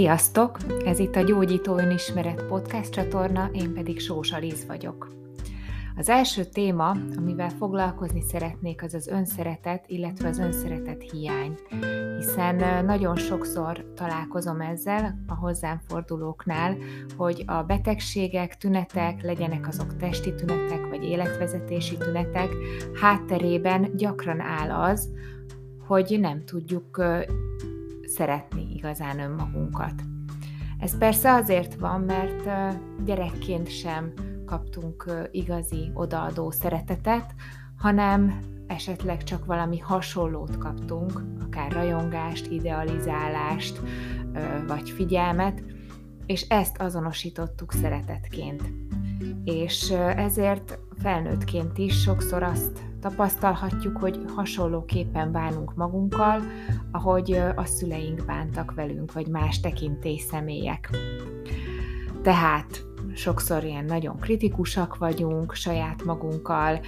Sziasztok! Ez itt a Gyógyító Önismeret podcast csatorna, én pedig Sós Aliz vagyok. Az első téma, amivel foglalkozni szeretnék, az az önszeretet, illetve az önszeretet hiány. Hiszen nagyon sokszor találkozom ezzel a hozzám fordulóknál, hogy a betegségek, tünetek, legyenek azok testi tünetek vagy életvezetési tünetek, hátterében gyakran áll az, hogy nem tudjuk szeretni igazán önmagunkat. Ez persze azért van, mert gyerekként sem kaptunk igazi odaadó szeretetet, hanem esetleg csak valami hasonlót kaptunk, akár rajongást, idealizálást, vagy figyelmet, és ezt azonosítottuk szeretetként. És ezért felnőttként is sokszor azt tapasztalhatjuk, hogy hasonlóképpen bánunk magunkkal, ahogy a szüleink bántak velünk, vagy más tekintély személyek. Tehát sokszor ilyen nagyon kritikusak vagyunk saját magunkkal,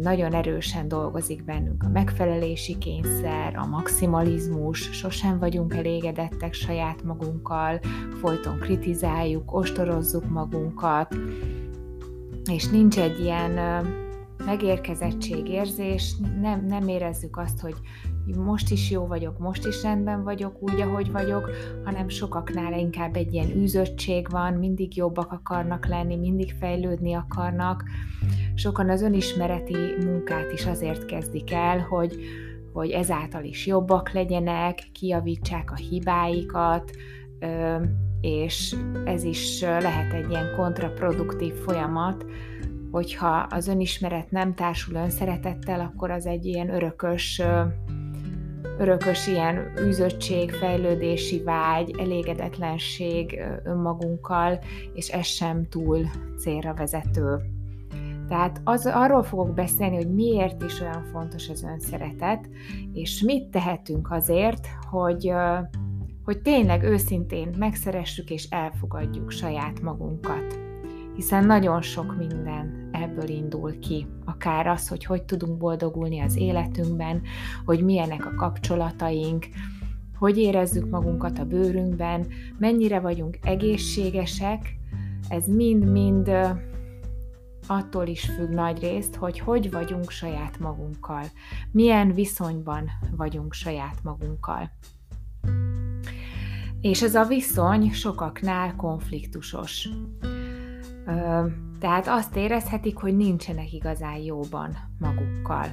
nagyon erősen dolgozik bennünk a megfelelési kényszer, a maximalizmus, sosem vagyunk elégedettek saját magunkkal, folyton kritizáljuk, ostorozzuk magunkat, és nincs egy ilyen megérkezettségérzés, nem, nem érezzük azt, hogy most is jó vagyok, most is rendben vagyok úgy, ahogy vagyok, hanem sokaknál inkább egy ilyen űzöttség van, mindig jobbak akarnak lenni, mindig fejlődni akarnak. Sokan az önismereti munkát is azért kezdik el, hogy, hogy ezáltal is jobbak legyenek, kijavítsák a hibáikat, és ez is lehet egy ilyen kontraproduktív folyamat, hogyha az önismeret nem társul önszeretettel, akkor az egy ilyen örökös, örökös ilyen űzöttség, fejlődési vágy, elégedetlenség önmagunkkal, és ez sem túl célra vezető. Tehát az, arról fogok beszélni, hogy miért is olyan fontos az önszeretet, és mit tehetünk azért, hogy, hogy tényleg őszintén megszeressük és elfogadjuk saját magunkat hiszen nagyon sok minden ebből indul ki. Akár az, hogy hogy tudunk boldogulni az életünkben, hogy milyenek a kapcsolataink, hogy érezzük magunkat a bőrünkben, mennyire vagyunk egészségesek, ez mind-mind attól is függ nagy részt, hogy hogy vagyunk saját magunkkal, milyen viszonyban vagyunk saját magunkkal. És ez a viszony sokaknál konfliktusos. Tehát azt érezhetik, hogy nincsenek igazán jóban magukkal.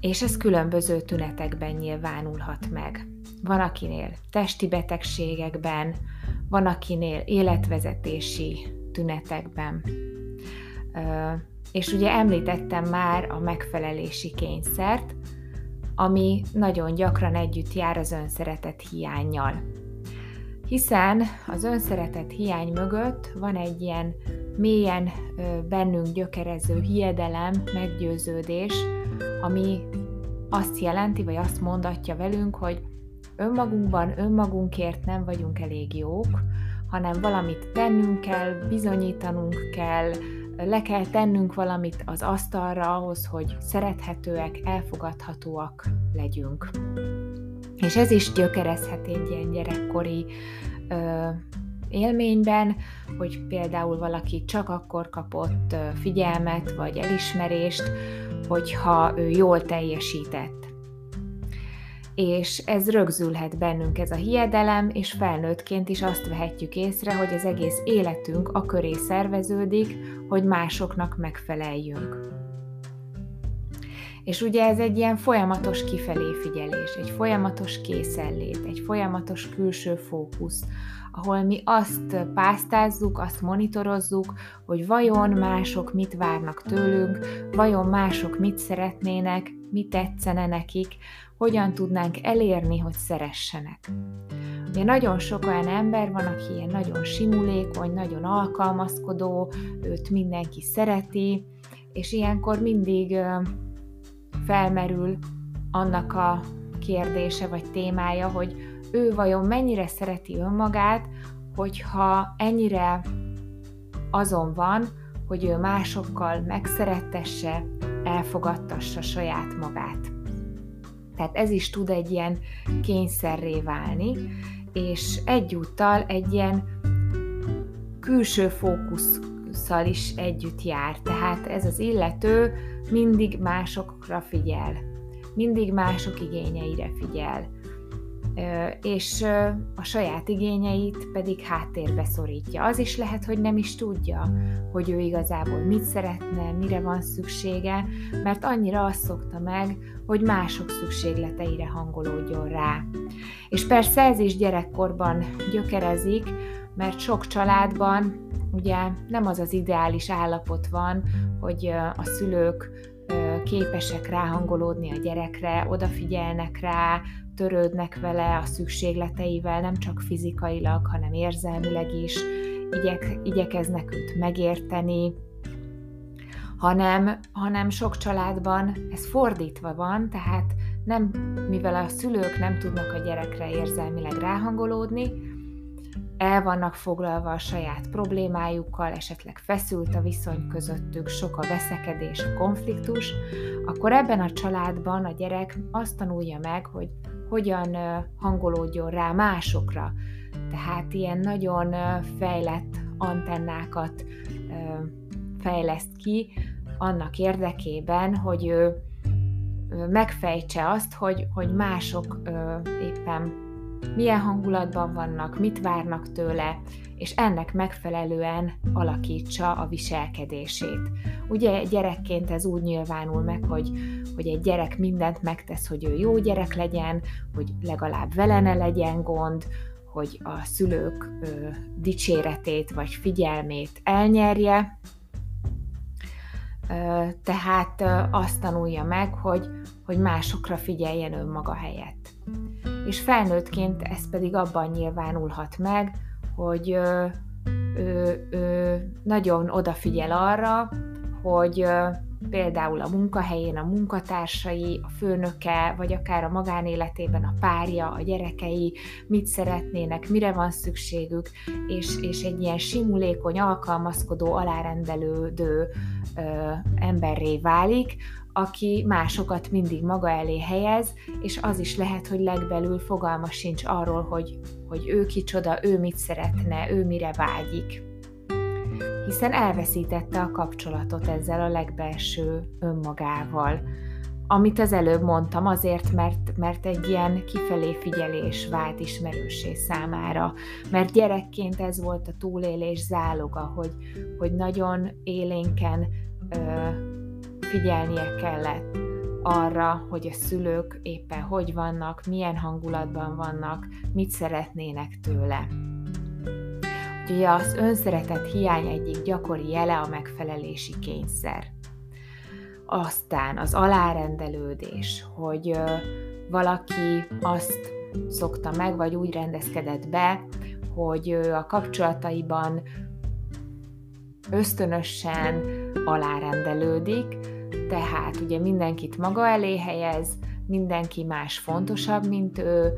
És ez különböző tünetekben nyilvánulhat meg. Van akinél testi betegségekben, van akinél életvezetési tünetekben. És ugye említettem már a megfelelési kényszert, ami nagyon gyakran együtt jár az önszeretet hiányjal hiszen az önszeretet hiány mögött van egy ilyen mélyen bennünk gyökerező hiedelem, meggyőződés, ami azt jelenti, vagy azt mondatja velünk, hogy önmagunkban, önmagunkért nem vagyunk elég jók, hanem valamit tennünk kell, bizonyítanunk kell, le kell tennünk valamit az asztalra ahhoz, hogy szerethetőek, elfogadhatóak legyünk. És ez is gyökerezhet egy ilyen gyerekkori ö, élményben, hogy például valaki csak akkor kapott figyelmet vagy elismerést, hogyha ő jól teljesített. És ez rögzülhet bennünk ez a hiedelem, és felnőttként is azt vehetjük észre, hogy az egész életünk a köré szerveződik, hogy másoknak megfeleljünk. És ugye ez egy ilyen folyamatos kifelé figyelés, egy folyamatos készenlét, egy folyamatos külső fókusz, ahol mi azt pásztázzuk, azt monitorozzuk, hogy vajon mások mit várnak tőlünk, vajon mások mit szeretnének, mit tetszene nekik, hogyan tudnánk elérni, hogy szeressenek. Ugye nagyon sok olyan ember van, aki ilyen nagyon simulékony, nagyon alkalmazkodó, őt mindenki szereti, és ilyenkor mindig felmerül annak a kérdése vagy témája, hogy ő vajon mennyire szereti önmagát, hogyha ennyire azon van, hogy ő másokkal megszerettesse, elfogadtassa saját magát. Tehát ez is tud egy ilyen kényszerré válni, és egyúttal egy ilyen külső fókusszal is együtt jár. Tehát ez az illető mindig másokra figyel, mindig mások igényeire figyel és a saját igényeit pedig háttérbe szorítja. Az is lehet, hogy nem is tudja, hogy ő igazából mit szeretne, mire van szüksége, mert annyira azt szokta meg, hogy mások szükségleteire hangolódjon rá. És persze ez is gyerekkorban gyökerezik, mert sok családban ugye nem az az ideális állapot van, hogy a szülők képesek ráhangolódni a gyerekre, odafigyelnek rá, törődnek vele a szükségleteivel, nem csak fizikailag, hanem érzelmileg is, igyek, igyekeznek őt megérteni, hanem, hanem sok családban ez fordítva van, tehát nem, mivel a szülők nem tudnak a gyerekre érzelmileg ráhangolódni, el vannak foglalva a saját problémájukkal, esetleg feszült a viszony közöttük, sok a veszekedés, a konfliktus, akkor ebben a családban a gyerek azt tanulja meg, hogy hogyan hangolódjon rá másokra. Tehát ilyen nagyon fejlett antennákat fejleszt ki annak érdekében, hogy ő megfejtse azt, hogy, hogy mások éppen milyen hangulatban vannak, mit várnak tőle, és ennek megfelelően alakítsa a viselkedését. Ugye gyerekként ez úgy nyilvánul meg, hogy, hogy egy gyerek mindent megtesz, hogy ő jó gyerek legyen, hogy legalább vele ne legyen gond, hogy a szülők ö, dicséretét vagy figyelmét elnyerje, ö, tehát ö, azt tanulja meg, hogy, hogy másokra figyeljen önmaga helyett. És felnőttként ez pedig abban nyilvánulhat meg, hogy ö, ö, ö, nagyon odafigyel arra, hogy például a munkahelyén a munkatársai, a főnöke, vagy akár a magánéletében a párja, a gyerekei mit szeretnének, mire van szükségük, és, és egy ilyen simulékony, alkalmazkodó, alárendelődő ö, emberré válik, aki másokat mindig maga elé helyez, és az is lehet, hogy legbelül fogalma sincs arról, hogy, hogy ő kicsoda, ő mit szeretne, ő mire vágyik. Hiszen elveszítette a kapcsolatot ezzel a legbelső önmagával. Amit az előbb mondtam, azért, mert, mert egy ilyen kifelé figyelés vált ismerősé számára. Mert gyerekként ez volt a túlélés záloga, hogy, hogy nagyon élénken ö, figyelnie kellett arra, hogy a szülők éppen hogy vannak, milyen hangulatban vannak, mit szeretnének tőle. Ugye az önszeretet hiány egyik gyakori jele a megfelelési kényszer. Aztán az alárendelődés, hogy valaki azt szokta meg, vagy úgy rendezkedett be, hogy a kapcsolataiban ösztönösen alárendelődik, tehát ugye mindenkit maga elé helyez, mindenki más fontosabb, mint ő,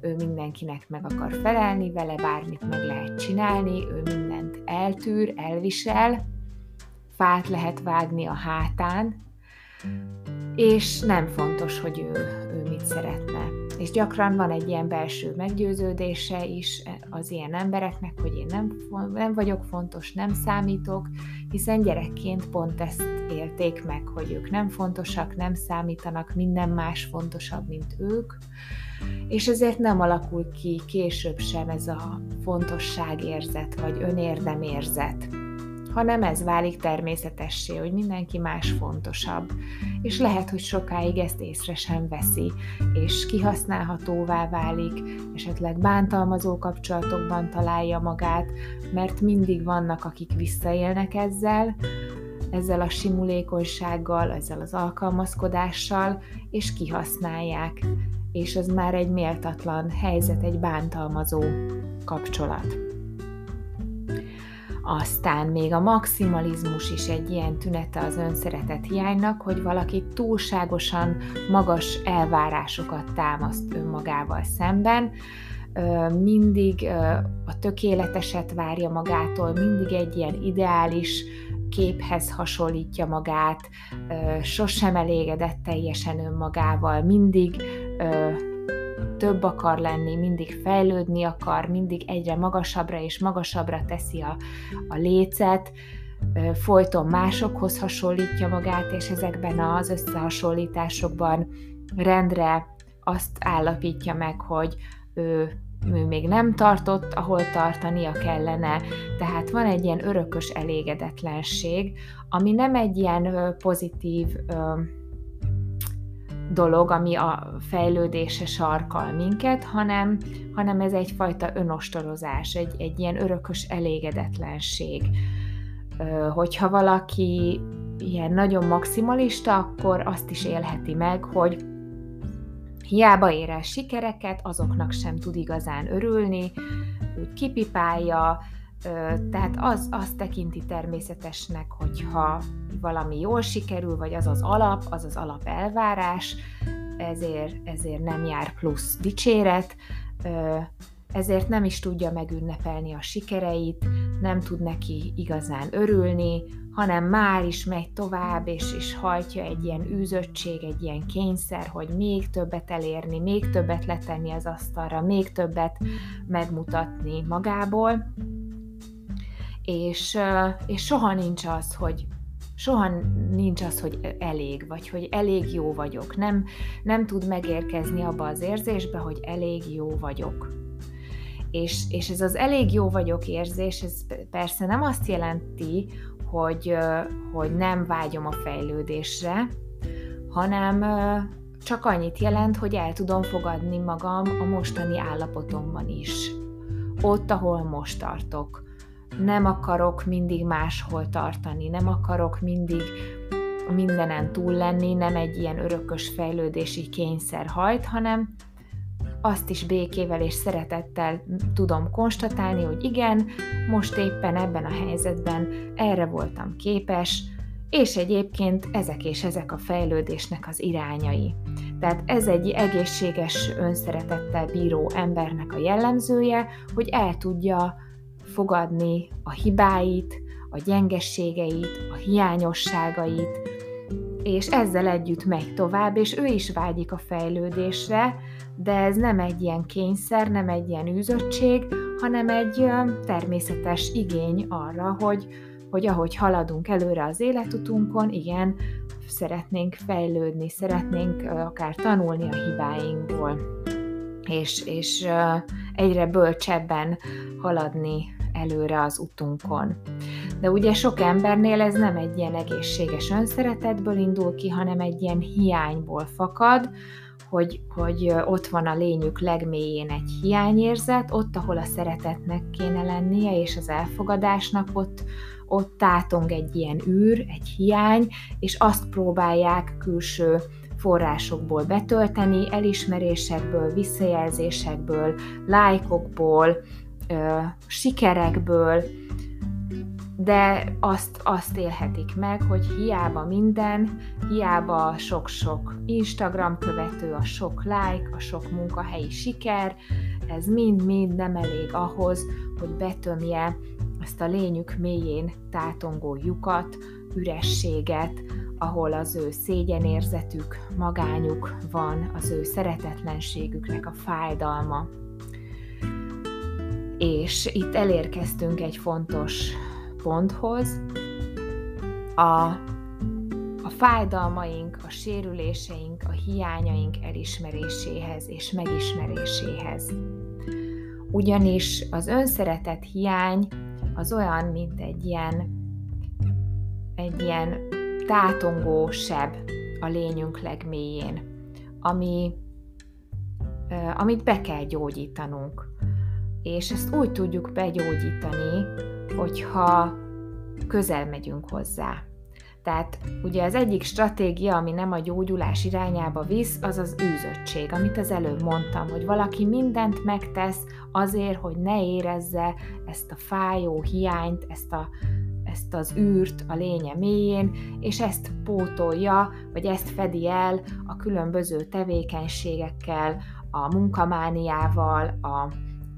ő mindenkinek meg akar felelni, vele bármit meg lehet csinálni, ő mindent eltűr, elvisel, fát lehet vágni a hátán, és nem fontos, hogy ő, ő mit szeretne. És gyakran van egy ilyen belső meggyőződése is az ilyen embereknek, hogy én nem, nem vagyok fontos, nem számítok, hiszen gyerekként pont ezt élték meg, hogy ők nem fontosak, nem számítanak, minden más fontosabb, mint ők, és ezért nem alakul ki később sem ez a fontosságérzet vagy önérdemérzet hanem ez válik természetessé, hogy mindenki más fontosabb, és lehet, hogy sokáig ezt észre sem veszi, és kihasználhatóvá válik, esetleg bántalmazó kapcsolatokban találja magát, mert mindig vannak, akik visszaélnek ezzel, ezzel a simulékonysággal, ezzel az alkalmazkodással, és kihasználják, és ez már egy méltatlan helyzet, egy bántalmazó kapcsolat. Aztán még a maximalizmus is egy ilyen tünete az önszeretet hiánynak, hogy valaki túlságosan magas elvárásokat támaszt önmagával szemben, mindig a tökéleteset várja magától, mindig egy ilyen ideális képhez hasonlítja magát, sosem elégedett teljesen önmagával, mindig több akar lenni, mindig fejlődni akar, mindig egyre magasabbra és magasabbra teszi a, a lécet, folyton másokhoz hasonlítja magát, és ezekben az összehasonlításokban rendre azt állapítja meg, hogy ő, ő még nem tartott, ahol tartania kellene. Tehát van egy ilyen örökös elégedetlenség, ami nem egy ilyen pozitív dolog, ami a fejlődése sarkal minket, hanem, hanem ez egyfajta önostorozás, egy, egy ilyen örökös elégedetlenség. Hogyha valaki ilyen nagyon maximalista, akkor azt is élheti meg, hogy hiába ér el sikereket, azoknak sem tud igazán örülni, úgy kipipálja, tehát az, az tekinti természetesnek, hogyha valami jól sikerül, vagy az az alap, az az alap elvárás, ezért, ezért nem jár plusz dicséret, ezért nem is tudja megünnepelni a sikereit, nem tud neki igazán örülni, hanem már is megy tovább, és, és hajtja egy ilyen űzöttség, egy ilyen kényszer, hogy még többet elérni, még többet letenni az asztalra, még többet megmutatni magából, és, és soha nincs az, hogy soha nincs az, hogy elég, vagy hogy elég jó vagyok. Nem, nem tud megérkezni abba az érzésbe, hogy elég jó vagyok. És, és ez az elég jó vagyok érzés, ez persze nem azt jelenti, hogy, hogy nem vágyom a fejlődésre, hanem csak annyit jelent, hogy el tudom fogadni magam a mostani állapotomban is. Ott, ahol most tartok nem akarok mindig máshol tartani, nem akarok mindig mindenen túl lenni, nem egy ilyen örökös fejlődési kényszer hajt, hanem azt is békével és szeretettel tudom konstatálni, hogy igen, most éppen ebben a helyzetben erre voltam képes, és egyébként ezek és ezek a fejlődésnek az irányai. Tehát ez egy egészséges önszeretettel bíró embernek a jellemzője, hogy el tudja fogadni a hibáit, a gyengességeit, a hiányosságait, és ezzel együtt megy tovább, és ő is vágyik a fejlődésre, de ez nem egy ilyen kényszer, nem egy ilyen űzöttség, hanem egy természetes igény arra, hogy, hogy ahogy haladunk előre az életutunkon, igen, szeretnénk fejlődni, szeretnénk akár tanulni a hibáinkból, és, és egyre bölcsebben haladni előre az utunkon. De ugye sok embernél ez nem egy ilyen egészséges önszeretetből indul ki, hanem egy ilyen hiányból fakad, hogy, hogy ott van a lényük legmélyén egy hiányérzet, ott, ahol a szeretetnek kéne lennie, és az elfogadásnak ott, ott tátong egy ilyen űr, egy hiány, és azt próbálják külső forrásokból betölteni, elismerésekből, visszajelzésekből, lájkokból, sikerekből, de azt, azt élhetik meg, hogy hiába minden, hiába sok-sok Instagram követő, a sok like, a sok munkahelyi siker, ez mind-mind nem elég ahhoz, hogy betömje ezt a lényük mélyén tátongó lyukat, ürességet, ahol az ő szégyenérzetük, magányuk van, az ő szeretetlenségüknek a fájdalma. És itt elérkeztünk egy fontos ponthoz, a, a fájdalmaink, a sérüléseink, a hiányaink elismeréséhez és megismeréséhez. Ugyanis az önszeretet hiány az olyan, mint egy ilyen, egy ilyen tátongó seb a lényünk legmélyén, ami, amit be kell gyógyítanunk és ezt úgy tudjuk begyógyítani, hogyha közel megyünk hozzá. Tehát ugye az egyik stratégia, ami nem a gyógyulás irányába visz, az az űzöttség, amit az előbb mondtam, hogy valaki mindent megtesz azért, hogy ne érezze ezt a fájó hiányt, ezt, a, ezt az űrt a lénye mélyén, és ezt pótolja, vagy ezt fedi el a különböző tevékenységekkel, a munkamániával, a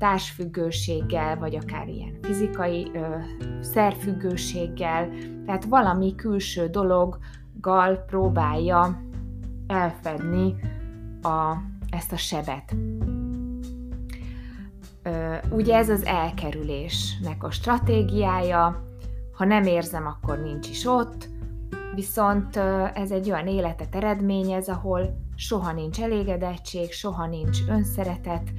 társfüggőséggel, vagy akár ilyen fizikai ö, szerfüggőséggel, tehát valami külső dologgal próbálja elfedni a, ezt a sebet. Ugye ez az elkerülésnek a stratégiája, ha nem érzem, akkor nincs is ott, viszont ez egy olyan életet eredményez, ahol soha nincs elégedettség, soha nincs önszeretet,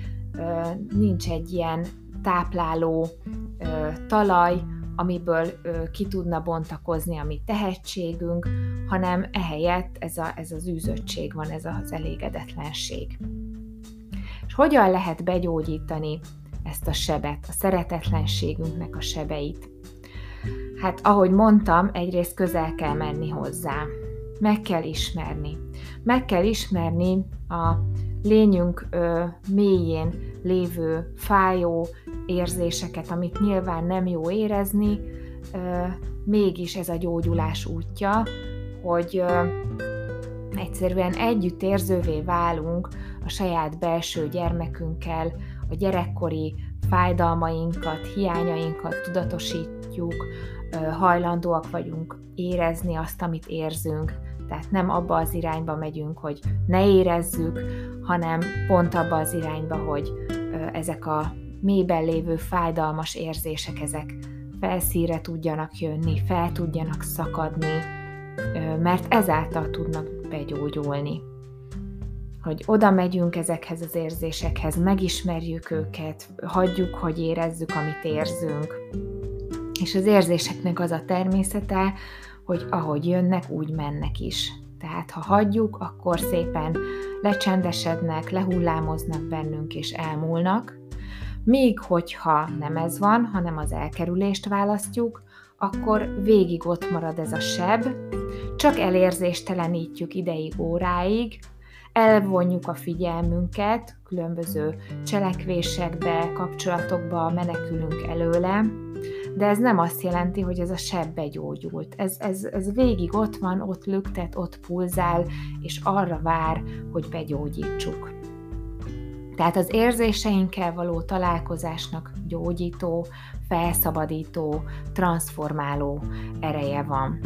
nincs egy ilyen tápláló talaj, amiből ki tudna bontakozni a mi tehetségünk, hanem ehelyett ez, a, ez az űzöttség van, ez az elégedetlenség. És hogyan lehet begyógyítani ezt a sebet, a szeretetlenségünknek a sebeit? Hát ahogy mondtam, egyrészt közel kell menni hozzá. Meg kell ismerni. Meg kell ismerni a lényünk ö, mélyén lévő fájó érzéseket, amit nyilván nem jó érezni, ö, mégis ez a gyógyulás útja, hogy ö, egyszerűen együtt érzővé válunk a saját belső gyermekünkkel, a gyerekkori fájdalmainkat, hiányainkat tudatosítjuk, hajlandóak vagyunk érezni azt, amit érzünk. Tehát nem abba az irányba megyünk, hogy ne érezzük, hanem pont abba az irányba, hogy ezek a mélyben lévő fájdalmas érzések, ezek felszíre tudjanak jönni, fel tudjanak szakadni, mert ezáltal tudnak begyógyulni. Hogy oda megyünk ezekhez az érzésekhez, megismerjük őket, hagyjuk, hogy érezzük, amit érzünk, és az érzéseknek az a természete, hogy ahogy jönnek, úgy mennek is. Tehát ha hagyjuk, akkor szépen lecsendesednek, lehullámoznak bennünk és elmúlnak. Míg hogyha nem ez van, hanem az elkerülést választjuk, akkor végig ott marad ez a seb, csak elérzéstelenítjük ideig, óráig, elvonjuk a figyelmünket, különböző cselekvésekbe, kapcsolatokba menekülünk előle, de ez nem azt jelenti, hogy ez a seb begyógyult. Ez, ez, ez végig ott van, ott lüktet, ott pulzál, és arra vár, hogy begyógyítsuk. Tehát az érzéseinkkel való találkozásnak gyógyító, felszabadító, transformáló ereje van.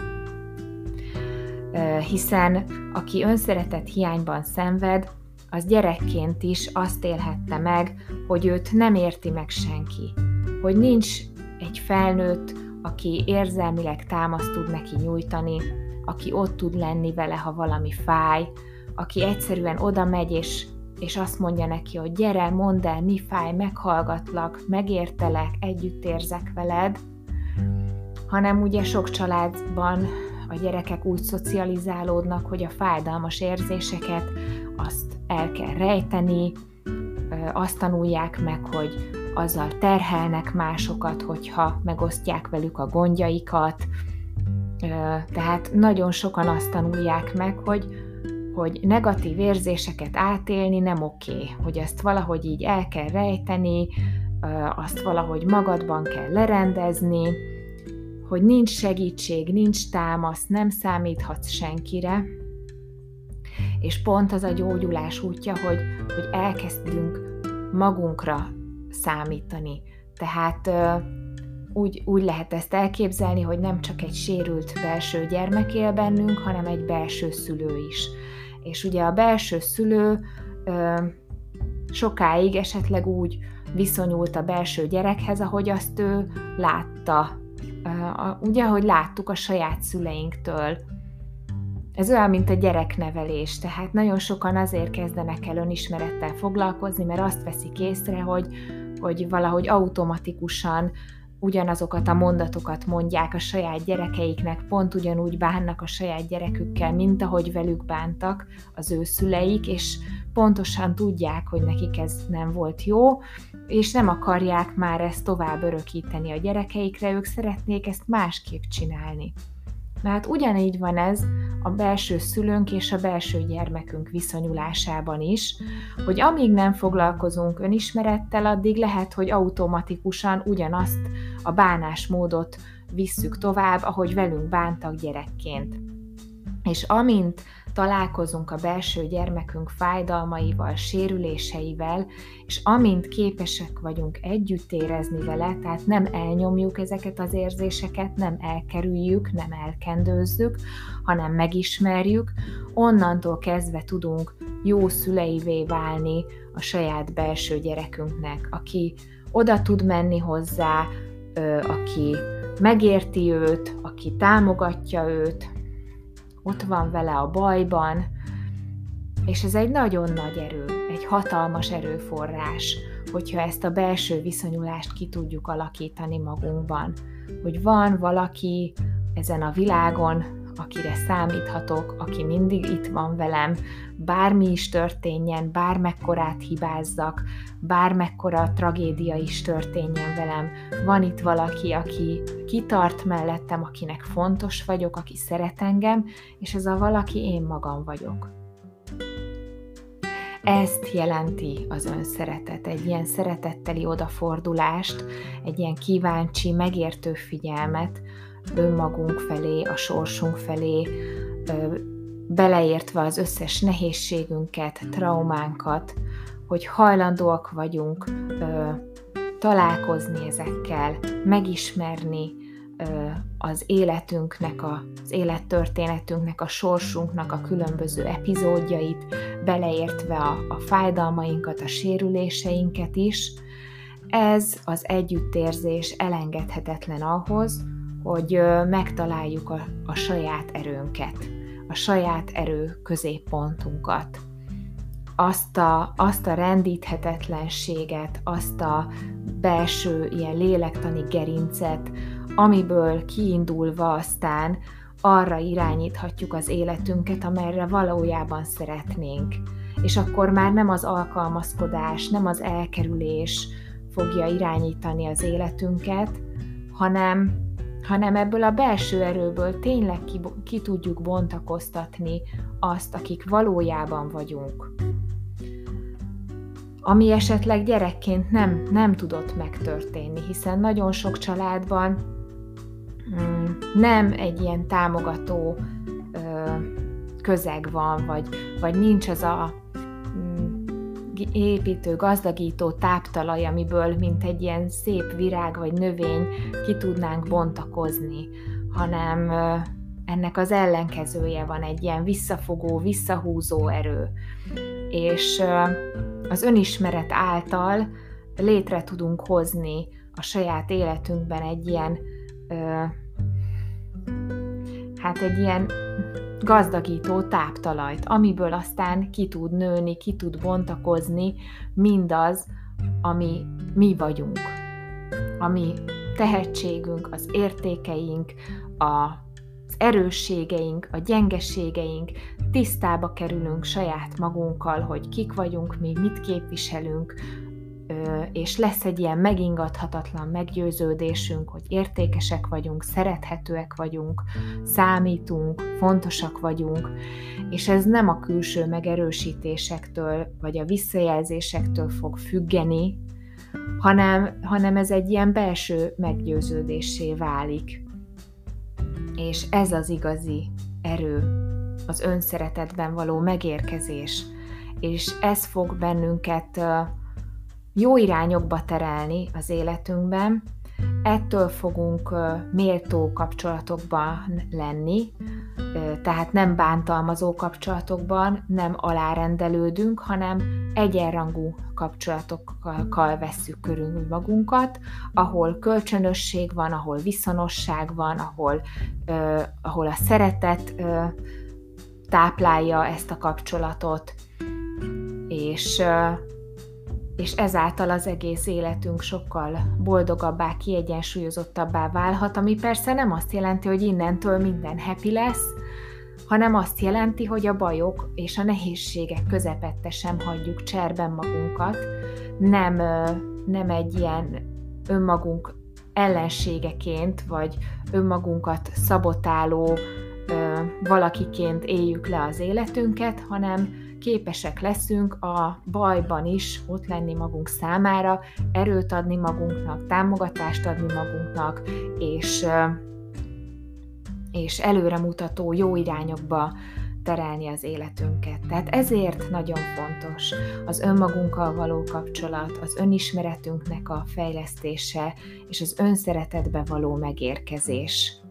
Hiszen aki önszeretet hiányban szenved, az gyerekként is azt élhette meg, hogy őt nem érti meg senki, hogy nincs egy felnőtt, aki érzelmileg támaszt tud neki nyújtani, aki ott tud lenni vele, ha valami fáj, aki egyszerűen oda megy és, és azt mondja neki, hogy gyere, mondd el, mi fáj, meghallgatlak, megértelek, együtt érzek veled, hanem ugye sok családban a gyerekek úgy szocializálódnak, hogy a fájdalmas érzéseket azt el kell rejteni, azt tanulják meg, hogy azzal terhelnek másokat, hogyha megosztják velük a gondjaikat. Tehát nagyon sokan azt tanulják meg, hogy, hogy negatív érzéseket átélni nem oké, okay, hogy ezt valahogy így el kell rejteni, azt valahogy magadban kell lerendezni, hogy nincs segítség, nincs támasz, nem számíthatsz senkire, és pont az a gyógyulás útja, hogy, hogy elkezdünk magunkra számítani. Tehát úgy, úgy lehet ezt elképzelni, hogy nem csak egy sérült belső gyermek él bennünk, hanem egy belső szülő is. És ugye a belső szülő sokáig esetleg úgy viszonyult a belső gyerekhez, ahogy azt ő látta. Ugye, ahogy láttuk a saját szüleinktől. Ez olyan, mint a gyereknevelés, tehát nagyon sokan azért kezdenek el önismerettel foglalkozni, mert azt veszik észre, hogy hogy valahogy automatikusan ugyanazokat a mondatokat mondják a saját gyerekeiknek, pont ugyanúgy bánnak a saját gyerekükkel, mint ahogy velük bántak az ő szüleik, és pontosan tudják, hogy nekik ez nem volt jó, és nem akarják már ezt tovább örökíteni a gyerekeikre, ők szeretnék ezt másképp csinálni. Na hát ugyanígy van ez a belső szülőnk és a belső gyermekünk viszonyulásában is, hogy amíg nem foglalkozunk önismerettel, addig lehet, hogy automatikusan ugyanazt a bánásmódot visszük tovább, ahogy velünk bántak gyerekként. És amint találkozunk a belső gyermekünk fájdalmaival, sérüléseivel, és amint képesek vagyunk együtt érezni vele, tehát nem elnyomjuk ezeket az érzéseket, nem elkerüljük, nem elkendőzzük, hanem megismerjük, onnantól kezdve tudunk jó szüleivé válni a saját belső gyerekünknek, aki oda tud menni hozzá, aki megérti őt, aki támogatja őt, ott van vele a bajban, és ez egy nagyon nagy erő, egy hatalmas erőforrás, hogyha ezt a belső viszonyulást ki tudjuk alakítani magunkban, hogy van valaki ezen a világon, akire számíthatok, aki mindig itt van velem, bármi is történjen, bármekkorát hibázzak, bármekkora tragédia is történjen velem, van itt valaki, aki kitart mellettem, akinek fontos vagyok, aki szeret engem, és ez a valaki én magam vagyok. Ezt jelenti az önszeretet, egy ilyen szeretetteli odafordulást, egy ilyen kíváncsi, megértő figyelmet önmagunk felé, a sorsunk felé, beleértve az összes nehézségünket, traumánkat, hogy hajlandóak vagyunk találkozni ezekkel, megismerni, az életünknek, az élettörténetünknek, a sorsunknak a különböző epizódjait, beleértve a, a fájdalmainkat, a sérüléseinket is. Ez az együttérzés elengedhetetlen ahhoz, hogy megtaláljuk a, a saját erőnket, a saját erő középpontunkat, azt a, azt a rendíthetetlenséget, azt a belső ilyen lélektani gerincet, amiből kiindulva aztán arra irányíthatjuk az életünket, amelyre valójában szeretnénk. És akkor már nem az alkalmazkodás, nem az elkerülés fogja irányítani az életünket, hanem, hanem ebből a belső erőből tényleg ki, ki tudjuk bontakoztatni azt, akik valójában vagyunk. Ami esetleg gyerekként nem, nem tudott megtörténni, hiszen nagyon sok családban Mm, nem egy ilyen támogató közeg van, vagy, vagy nincs az a építő, gazdagító táptalaj, amiből mint egy ilyen szép virág vagy növény ki tudnánk bontakozni, hanem ennek az ellenkezője van, egy ilyen visszafogó, visszahúzó erő. És az önismeret által létre tudunk hozni a saját életünkben egy ilyen hát egy ilyen gazdagító táptalajt, amiből aztán ki tud nőni, ki tud bontakozni mindaz, ami mi vagyunk. Ami tehetségünk, az értékeink, az erősségeink, a gyengeségeink, tisztába kerülünk saját magunkkal, hogy kik vagyunk mi, mit képviselünk, és lesz egy ilyen megingathatatlan meggyőződésünk, hogy értékesek vagyunk, szerethetőek vagyunk, számítunk, fontosak vagyunk, és ez nem a külső megerősítésektől vagy a visszajelzésektől fog függeni, hanem, hanem ez egy ilyen belső meggyőződésé válik. És ez az igazi erő, az önszeretetben való megérkezés, és ez fog bennünket jó irányokba terelni az életünkben, ettől fogunk méltó kapcsolatokban lenni, tehát nem bántalmazó kapcsolatokban, nem alárendelődünk, hanem egyenrangú kapcsolatokkal vesszük körül magunkat, ahol kölcsönösség van, ahol viszonosság van, ahol, ahol a szeretet táplálja ezt a kapcsolatot, és és ezáltal az egész életünk sokkal boldogabbá, kiegyensúlyozottabbá válhat, ami persze nem azt jelenti, hogy innentől minden happy lesz, hanem azt jelenti, hogy a bajok és a nehézségek közepette sem hagyjuk cserben magunkat, nem, nem egy ilyen önmagunk ellenségeként, vagy önmagunkat szabotáló valakiként éljük le az életünket, hanem képesek leszünk a bajban is ott lenni magunk számára, erőt adni magunknak, támogatást adni magunknak, és, és előremutató jó irányokba terelni az életünket. Tehát ezért nagyon fontos az önmagunkkal való kapcsolat, az önismeretünknek a fejlesztése és az önszeretetbe való megérkezés.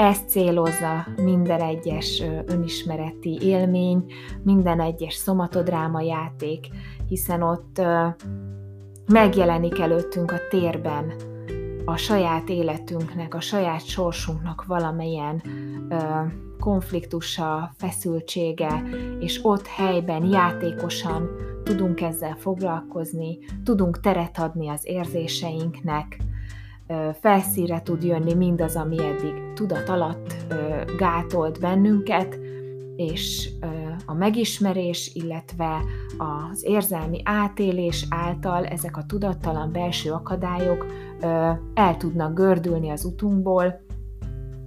Ezt célozza minden egyes önismereti élmény, minden egyes szomatodráma játék, hiszen ott megjelenik előttünk a térben a saját életünknek, a saját sorsunknak valamilyen konfliktusa, feszültsége, és ott helyben játékosan tudunk ezzel foglalkozni, tudunk teret adni az érzéseinknek, felszíre tud jönni mindaz, ami eddig tudat alatt gátolt bennünket, és a megismerés, illetve az érzelmi átélés által ezek a tudattalan belső akadályok el tudnak gördülni az utunkból,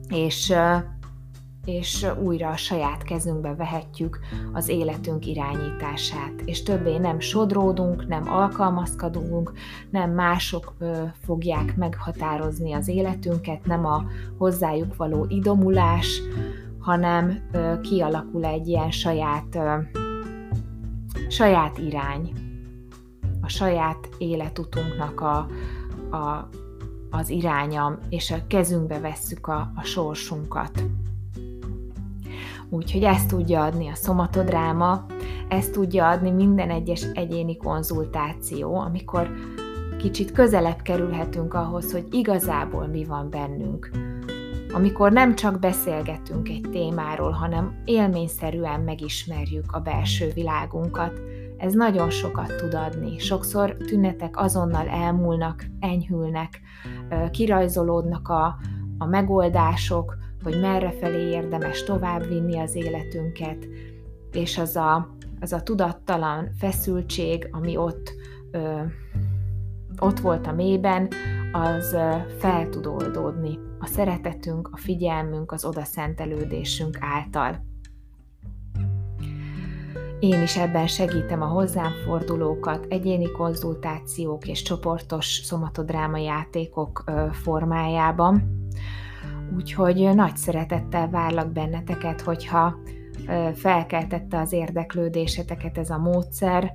és és újra a saját kezünkbe vehetjük az életünk irányítását, és többé nem sodródunk, nem alkalmazkodunk, nem mások fogják meghatározni az életünket, nem a hozzájuk való idomulás, hanem kialakul egy ilyen saját, saját irány, a saját életutunknak a, a, az iránya, és a kezünkbe vesszük a, a sorsunkat. Úgyhogy ezt tudja adni a szomatodráma, ezt tudja adni minden egyes egyéni konzultáció, amikor kicsit közelebb kerülhetünk ahhoz, hogy igazából mi van bennünk. Amikor nem csak beszélgetünk egy témáról, hanem élményszerűen megismerjük a belső világunkat, ez nagyon sokat tud adni. Sokszor tünetek azonnal elmúlnak, enyhülnek, kirajzolódnak a, a megoldások, hogy merre felé érdemes továbbvinni az életünket, és az a, az a tudattalan feszültség, ami ott, ö, ott volt a mélyben, az ö, fel tud oldódni a szeretetünk, a figyelmünk, az odaszentelődésünk által. Én is ebben segítem a hozzám fordulókat, egyéni konzultációk és csoportos szomatodráma játékok formájában Úgyhogy nagy szeretettel várlak benneteket, hogyha felkeltette az érdeklődéseteket ez a módszer.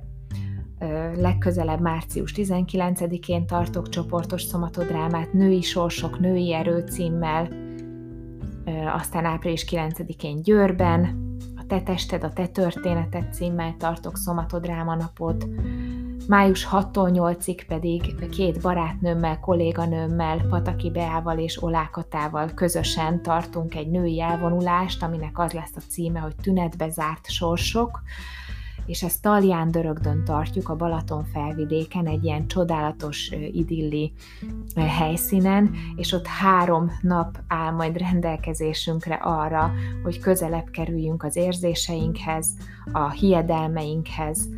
Legközelebb március 19-én tartok csoportos szomatodrámát Női Sorsok, Női Erő címmel, aztán április 9-én Győrben, a Te tested, a Te történeted címmel tartok szomatodráma napot, Május 6-tól 8-ig pedig két barátnőmmel, kolléganőmmel, Pataki Beával és Olákatával közösen tartunk egy női elvonulást, aminek az lesz a címe, hogy Tünetbe zárt sorsok, és ezt Talján Dörögdön tartjuk a Balaton felvidéken, egy ilyen csodálatos idilli helyszínen, és ott három nap áll majd rendelkezésünkre arra, hogy közelebb kerüljünk az érzéseinkhez, a hiedelmeinkhez,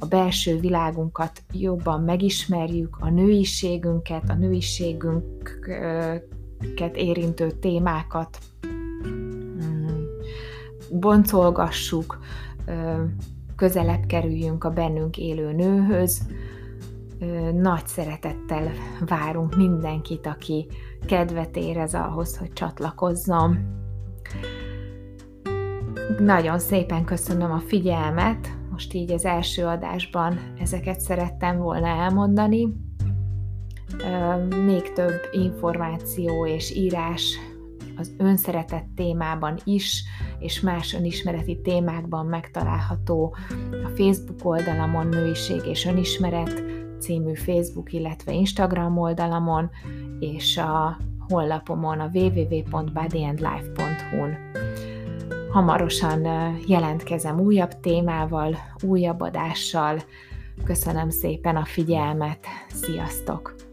a belső világunkat jobban megismerjük, a nőiségünket, a nőiségünket érintő témákat mm, boncolgassuk, közelebb kerüljünk a bennünk élő nőhöz. Nagy szeretettel várunk mindenkit, aki kedvet érez ahhoz, hogy csatlakozzon. Nagyon szépen köszönöm a figyelmet, most így az első adásban ezeket szerettem volna elmondani. Még több információ és írás az önszeretet témában is, és más önismereti témákban megtalálható a Facebook oldalamon Nőiség és Önismeret című Facebook, illetve Instagram oldalamon, és a honlapomon a www.bodyandlife.hu-n. Hamarosan jelentkezem újabb témával, újabb adással. Köszönöm szépen a figyelmet, sziasztok!